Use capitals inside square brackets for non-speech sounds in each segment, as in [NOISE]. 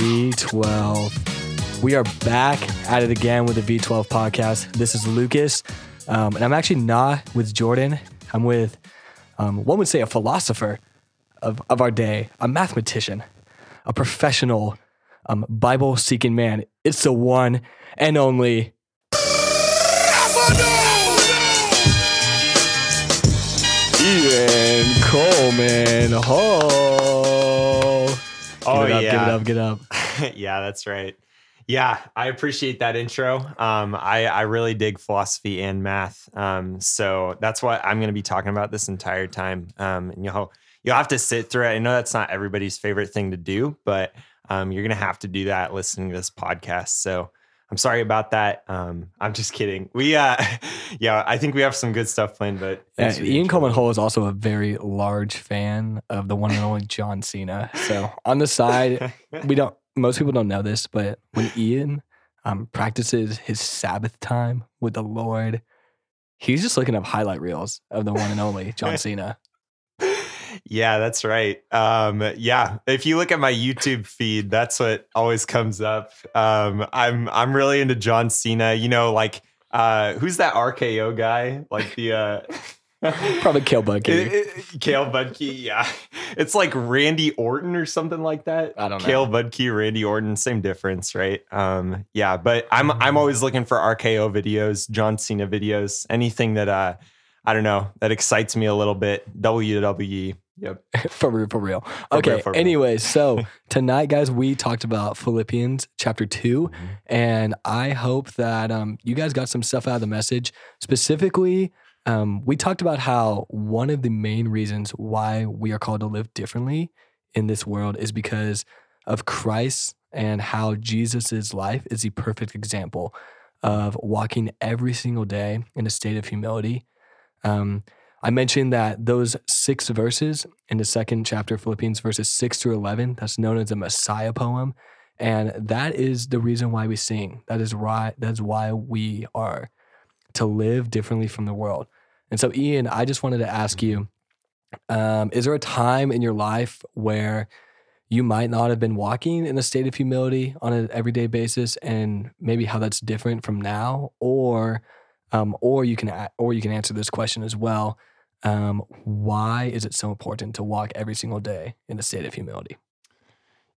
V12. We are back at it again with the V12 podcast. This is Lucas, um, and I'm actually not with Jordan. I'm with, um, one would say, a philosopher of, of our day, a mathematician, a professional, um, Bible seeking man. It's the one and only. Ian Coleman. Oh. Oh, Give it up, yeah. Give it up, get up. yeah, that's right. Yeah, I appreciate that intro. Um, I, I really dig philosophy and math. Um, so that's what I'm going to be talking about this entire time. Um, and you'll you'll have to sit through it. I know that's not everybody's favorite thing to do, but um, you're going to have to do that listening to this podcast. So I'm sorry about that. Um, I'm just kidding. We, uh, [LAUGHS] yeah, I think we have some good stuff planned, but Yeah, the Ian. Coleman Hull is also a very large fan of the one and only John Cena. So on the side, [LAUGHS] we don't. Most people don't know this, but when Ian um, practices his Sabbath time with the Lord, he's just looking up highlight reels of the one and only John [LAUGHS] Cena. Yeah, that's right. Um, yeah, if you look at my YouTube feed, that's what always comes up. Um, I'm I'm really into John Cena. You know, like uh, who's that RKO guy? Like the uh, [LAUGHS] Probably Kale Budke. [LAUGHS] It- Kale Budke. Yeah, it's like Randy Orton or something like that. I don't know. Kale Budke, Randy Orton, same difference, right? Um, yeah, but I'm I'm always looking for RKO videos, John Cena videos, anything that uh, I don't know that excites me a little bit. WWE. Yep. [LAUGHS] for real, for real. For Okay. real, for real. Anyways, so [LAUGHS] tonight, guys, we talked about Philippians chapter 2 and I hope that um, you guys got some stuff out of the message. Specifically, um, we talked about how one of the main reasons why we are called to live differently in this world is because of Christ and how Jesus's life is the perfect example of walking every single day in a state of humility. Um, I mentioned that those six verses in the second chapter, of Philippians verses six through 11, that's known as the Messiah poem. And that is the reason why we sing. That is why, that's why we are to live differently from the world. And so, Ian, I just wanted to ask you um, Is there a time in your life where you might not have been walking in a state of humility on an everyday basis, and maybe how that's different from now? Or, um, or you can, or you can answer this question as well. Um, why is it so important to walk every single day in a state of humility?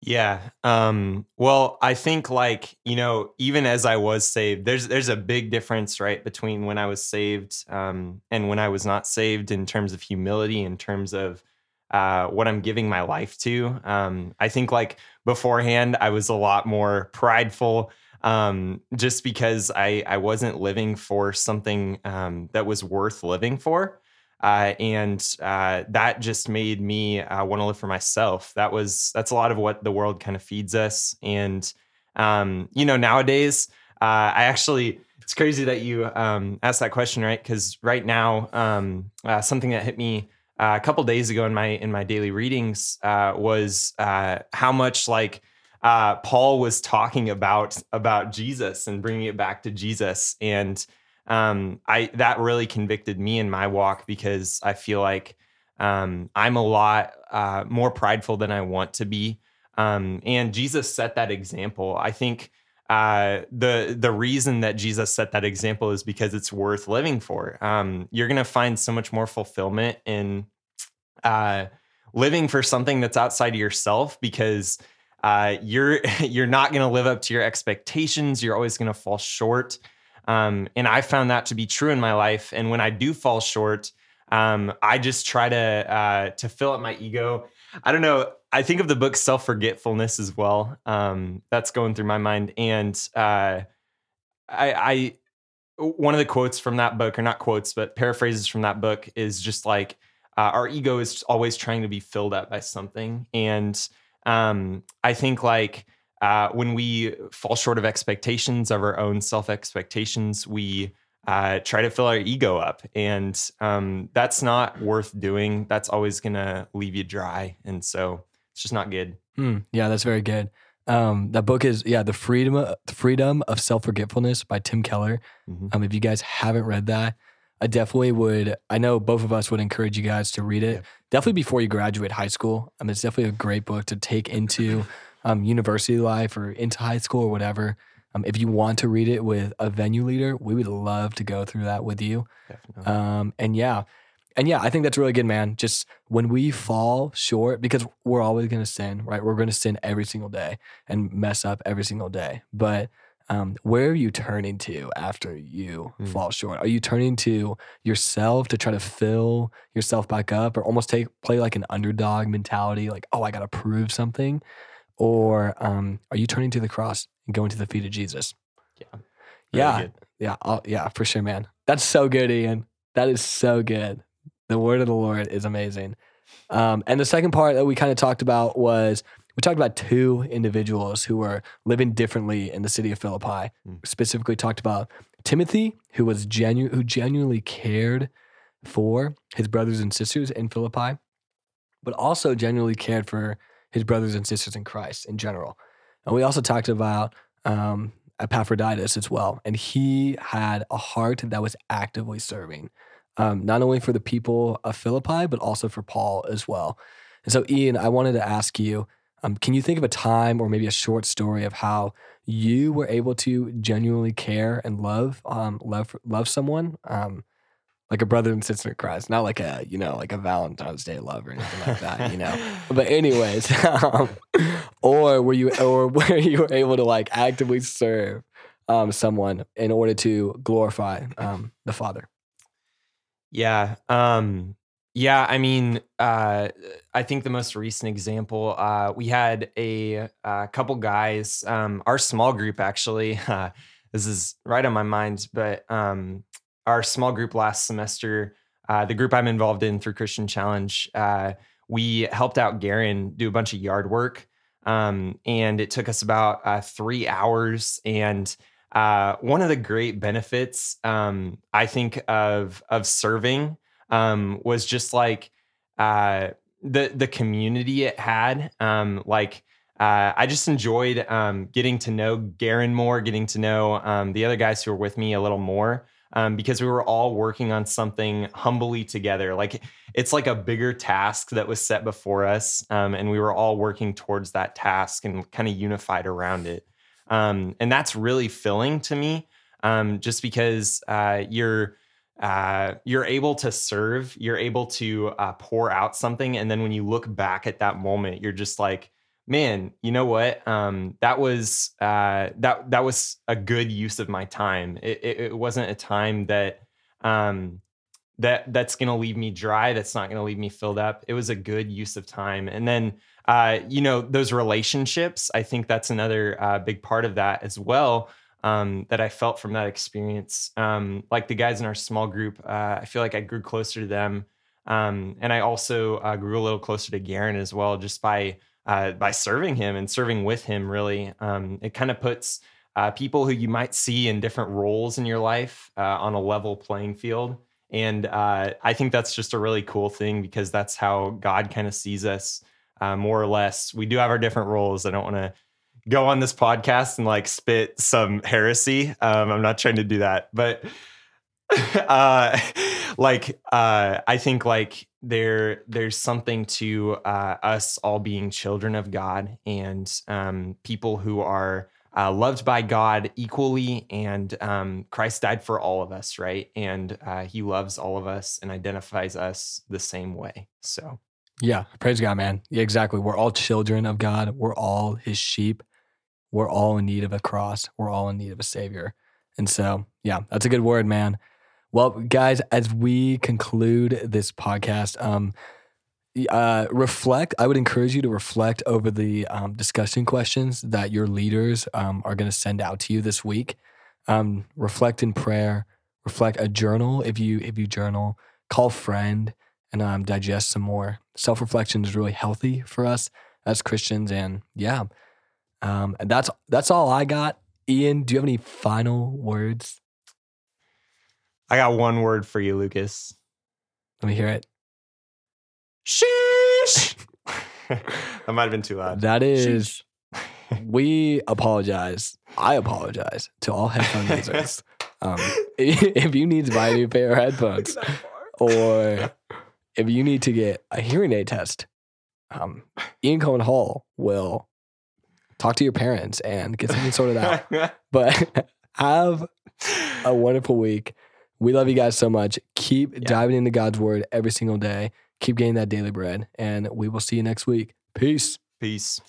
Yeah. Um, well, I think like, you know, even as I was saved, there's there's a big difference, right, between when I was saved um, and when I was not saved in terms of humility, in terms of uh, what I'm giving my life to. Um, I think like beforehand, I was a lot more prideful. Um, just because I, I wasn't living for something um, that was worth living for. Uh, and uh, that just made me uh, want to live for myself. That was that's a lot of what the world kind of feeds us. And um, you know, nowadays, uh, I actually it's crazy that you um, asked that question, right? Because right now, um, uh, something that hit me uh, a couple days ago in my in my daily readings was how much like uh, Paul was talking about about Jesus and bringing it back to Jesus and um, I that really convicted me in my walk because I feel like um, I'm a lot uh, more prideful than I want to be, um, and Jesus set that example. I think uh, the the reason that Jesus set that example is because it's worth living for. Um, you're gonna find so much more fulfillment in uh, living for something that's outside of yourself because uh, you're [LAUGHS] you're not gonna live up to your expectations. You're always gonna fall short. Um, and I found that to be true in my life. And when I do fall short, um, I just try to uh, to fill up my ego. I don't know. I think of the book Self Forgetfulness as well. Um, that's going through my mind, and uh, I, I one of the quotes from that book, or not quotes, but paraphrases from that book, is just like uh, our ego is always trying to be filled up by something, and um, I think like uh, when we fall short of expectations of our own self expectations, we uh, try to fill our ego up, and um, that's not worth doing. That's always gonna leave you dry, and so it's just not good. Hmm, yeah, that's very good. Um, that book is yeah, the freedom the freedom of self forgetfulness by Tim Keller. Mhm. Um, if you guys haven't read that, I definitely would. I know both of us would encourage you guys to read it. Yep. Definitely before you graduate high school. I mean, it's definitely a great book to take [LAUGHS] into um, university life or into high school or whatever. Um, if you want to read it with a venue leader, we would love to go through that with you. Definitely. Um, and yeah, and yeah, I think that's really good, man. Just when we fall short, because we're always going to sin, right? We're going to sin every single day and mess up every single day. But um, where are you turning to after you Hmm. fall short? Are you turning to yourself to try to fill yourself back up, or almost take play like an underdog mentality, like oh, I got to prove something, or um, are you turning to the cross and going to the feet of Jesus? yeah. Yeah, yeah, I'll, yeah, for sure, man. That's so good, Ian. That is so good. The word of the Lord is amazing. Um, and the second part that we kind of talked about was we talked about two individuals who were living differently in the city of Philippi. Mm. Specifically, talked about Timothy, who was genu- who genuinely cared for his brothers and sisters in Philippi, but also genuinely cared for his brothers and sisters in Christ in general. And we also talked about um, Epaphroditus as well. And he had a heart that was actively serving, um, not only for the people of Philippi, but also for Paul as well. And so, Ian, I wanted to ask you um, can you think of a time or maybe a short story of how you were able to genuinely care and love um, love love someone um, like a brother and sister in Christ, not like a you know like a Valentine's Day love or anything like that, you know. [LAUGHS] But anyways, um, or were you or [LAUGHS] were you were able to like actively serve um, someone in order to glorify um, the Father? Yeah. Um, yeah. I mean, uh, I think the most recent example, uh, we had a, uh couple guys, um, our small group actually, [LAUGHS] uh, this is right on my mind, but um, our small group last semester, uh, the group I'm involved in through Christian Challenge, uh, we helped out Garen do a bunch of yard work. Um, and it took us about three hours. And one of the great benefits um, I think of of serving um, was just like uh, the the community it had. Um, like uh, I just enjoyed um, getting to know Garen more, getting to know um, the other guys who were with me a little more. Um, because we were all working on something humbly together. Like it's like a bigger task that was set before us, um, and we were all working towards that task and kind of unified around it. And that's really filling to me, um, just because uh, you're uh, you're able to serve, you're able to uh, pour out something, and then when you look back at that moment, you're just like, man, you know what? Um, that was uh, that that was a good use of my time. It, it, it wasn't a time that um, that that's going to leave me dry. That's not going to leave me filled up. It was a good use of time. And then uh, you know those relationships. I think that's another uh, big part of that as well. Um, that I felt from that experience. Um, like the guys in our small group, uh, I feel like I grew closer to them, um, and I also uh, grew a little closer to Garen as well, just by uh, by serving him and serving with him. Really, um, it kind of puts uh, people who you might see in different roles in your life uh, on a level playing field. And uh, I think that's just a really cool thing because that's how God kind of sees us, more or less. We do have our different roles. I don't want to go on this podcast and like spit some heresy. Um, I'm not trying to do that, but [LAUGHS] uh, like uh, I think like there there's something to uh, us all being children of God and um, people who are uh, loved by God equally, and um, Christ died for all of us, right? And uh, He loves all of us and identifies us the same way. So Yeah, praise God, man. Yeah, exactly. We're all children of God. We're all His sheep. We're all in need of a cross. We're all in need of a Savior. And so, yeah, that's a good word, man. Well, guys, as we conclude this podcast, um, uh, reflect. I would encourage you to reflect over the um, discussion questions that your leaders um, are going to send out to you this week. Um, reflect in prayer. Reflect a journal if you if you journal. Call friend and um, digest some more. Self reflection is really healthy for us as Christians, and yeah, um, and that's that's all I got. Ian, do you have any final words? I got one word for you, Lucas. Let me hear it. Sheesh. [LAUGHS] [LAUGHS] that might have been too loud. That is [LAUGHS] we apologize. I apologize to all headphone users. Um, if you need to buy a new pair of headphones, or if you need to get a hearing aid test, um, Ian Cohen Hall will talk to your parents and get something sorted out. [LAUGHS] But have a wonderful week. We love you guys so much. Keep diving into God's word every single day. Keep getting that daily bread, and we will see you next week. Peace. Peace.